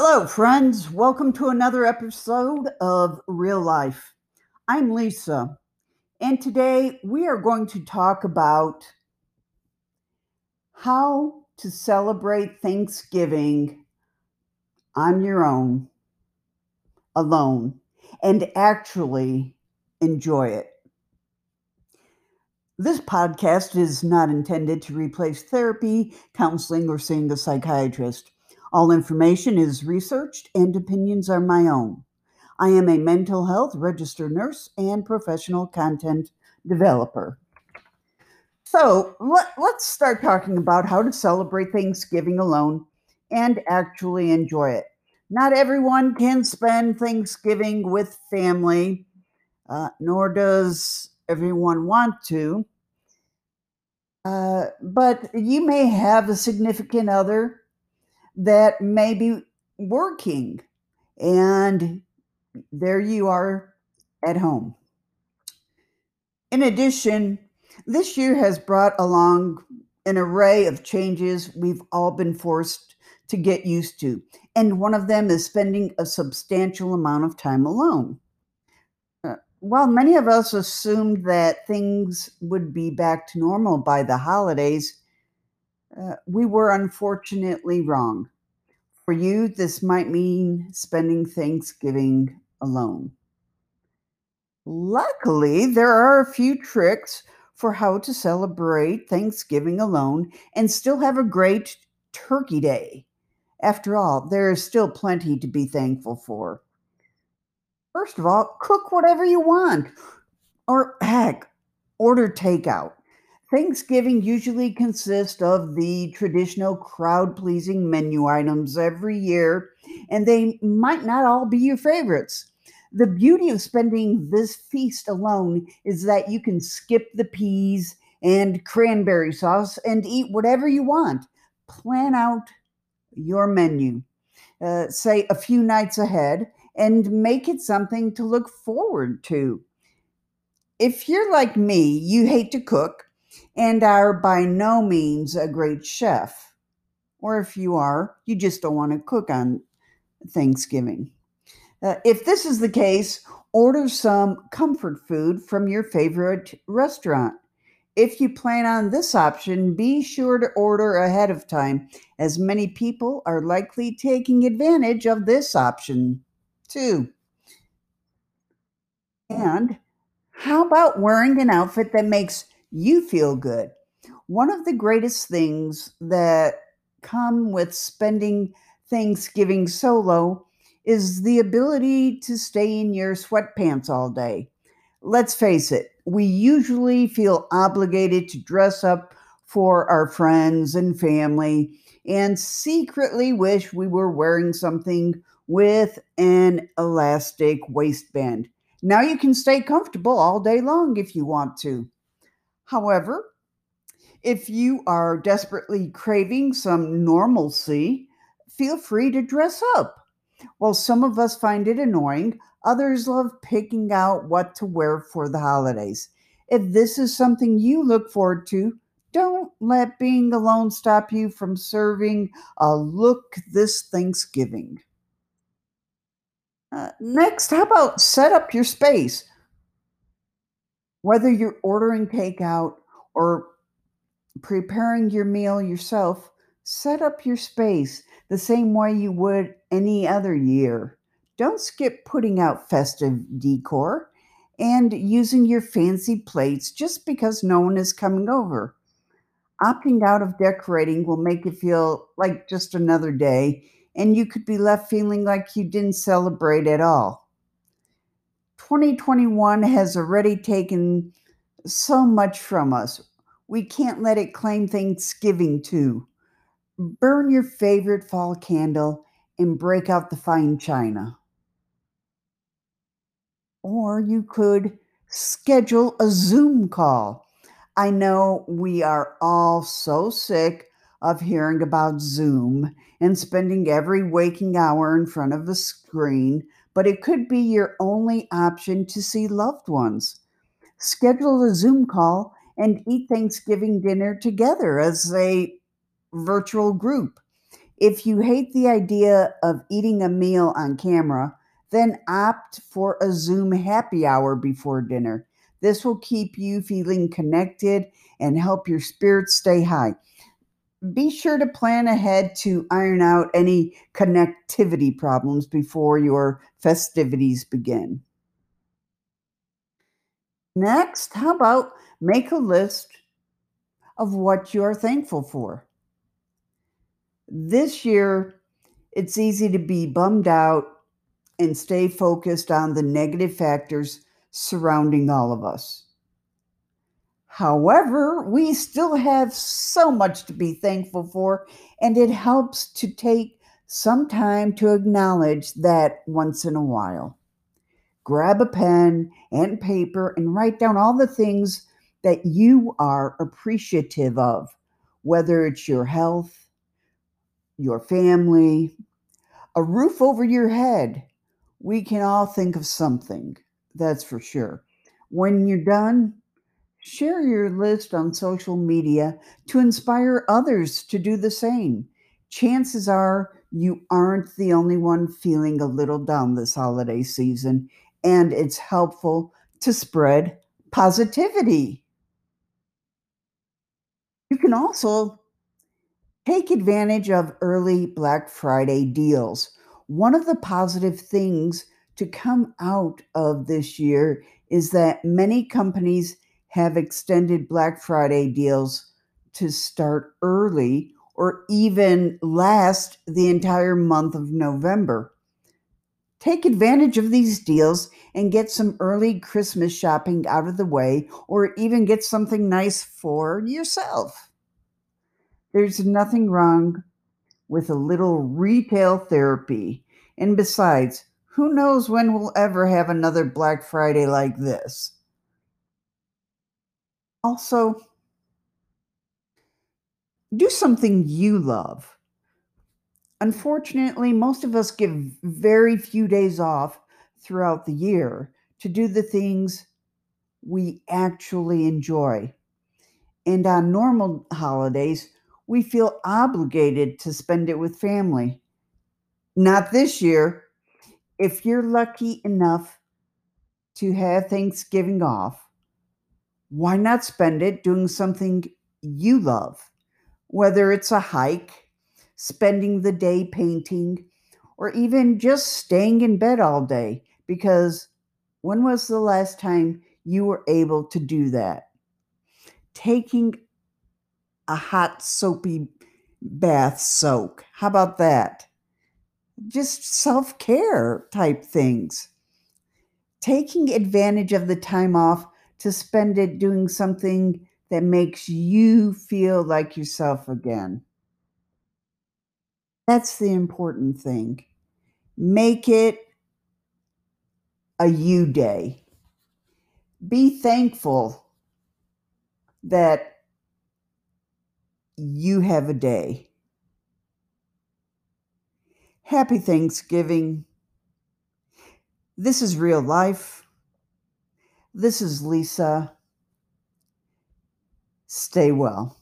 Hello, friends. Welcome to another episode of Real Life. I'm Lisa, and today we are going to talk about how to celebrate Thanksgiving on your own, alone, and actually enjoy it. This podcast is not intended to replace therapy, counseling, or seeing a psychiatrist. All information is researched and opinions are my own. I am a mental health registered nurse and professional content developer. So let, us start talking about how to celebrate Thanksgiving alone and actually enjoy it. Not everyone can spend Thanksgiving with family, uh, nor does everyone want to. Uh, but you may have a significant other that may be working and there you are at home. In addition, this year has brought along an array of changes we've all been forced to get used to. And one of them is spending a substantial amount of time alone. Uh, while many of us assumed that things would be back to normal by the holidays, uh, we were unfortunately wrong. For you, this might mean spending Thanksgiving alone. Luckily, there are a few tricks for how to celebrate Thanksgiving alone and still have a great Turkey Day. After all, there is still plenty to be thankful for. First of all, cook whatever you want, or heck, order takeout. Thanksgiving usually consists of the traditional crowd pleasing menu items every year, and they might not all be your favorites. The beauty of spending this feast alone is that you can skip the peas and cranberry sauce and eat whatever you want. Plan out your menu, uh, say a few nights ahead, and make it something to look forward to. If you're like me, you hate to cook and are by no means a great chef. Or if you are, you just don't want to cook on Thanksgiving. Uh, if this is the case, order some comfort food from your favorite restaurant. If you plan on this option, be sure to order ahead of time, as many people are likely taking advantage of this option too. And how about wearing an outfit that makes you feel good. One of the greatest things that come with spending Thanksgiving solo is the ability to stay in your sweatpants all day. Let's face it, we usually feel obligated to dress up for our friends and family and secretly wish we were wearing something with an elastic waistband. Now you can stay comfortable all day long if you want to. However, if you are desperately craving some normalcy, feel free to dress up. While some of us find it annoying, others love picking out what to wear for the holidays. If this is something you look forward to, don't let being alone stop you from serving a look this Thanksgiving. Uh, next, how about set up your space? Whether you're ordering takeout or preparing your meal yourself, set up your space the same way you would any other year. Don't skip putting out festive decor and using your fancy plates just because no one is coming over. Opting out of decorating will make it feel like just another day, and you could be left feeling like you didn't celebrate at all. 2021 has already taken so much from us. We can't let it claim Thanksgiving too. Burn your favorite fall candle and break out the fine china. Or you could schedule a Zoom call. I know we are all so sick of hearing about Zoom and spending every waking hour in front of a screen but it could be your only option to see loved ones. Schedule a Zoom call and eat Thanksgiving dinner together as a virtual group. If you hate the idea of eating a meal on camera, then opt for a Zoom happy hour before dinner. This will keep you feeling connected and help your spirits stay high. Be sure to plan ahead to iron out any connectivity problems before your festivities begin. Next, how about make a list of what you're thankful for? This year, it's easy to be bummed out and stay focused on the negative factors surrounding all of us. However, we still have so much to be thankful for, and it helps to take some time to acknowledge that once in a while. Grab a pen and paper and write down all the things that you are appreciative of, whether it's your health, your family, a roof over your head. We can all think of something, that's for sure. When you're done, Share your list on social media to inspire others to do the same. Chances are you aren't the only one feeling a little down this holiday season, and it's helpful to spread positivity. You can also take advantage of early Black Friday deals. One of the positive things to come out of this year is that many companies have extended Black Friday deals to start early or even last the entire month of November. Take advantage of these deals and get some early Christmas shopping out of the way, or even get something nice for yourself. There's nothing wrong with a little retail therapy. And besides, who knows when we'll ever have another Black Friday like this? Also, do something you love. Unfortunately, most of us give very few days off throughout the year to do the things we actually enjoy. And on normal holidays, we feel obligated to spend it with family. Not this year. If you're lucky enough to have Thanksgiving off, why not spend it doing something you love? Whether it's a hike, spending the day painting, or even just staying in bed all day. Because when was the last time you were able to do that? Taking a hot, soapy bath soak. How about that? Just self care type things. Taking advantage of the time off to spend it doing something that makes you feel like yourself again. That's the important thing. Make it a you day. Be thankful that you have a day. Happy Thanksgiving. This is real life. This is Lisa. Stay well.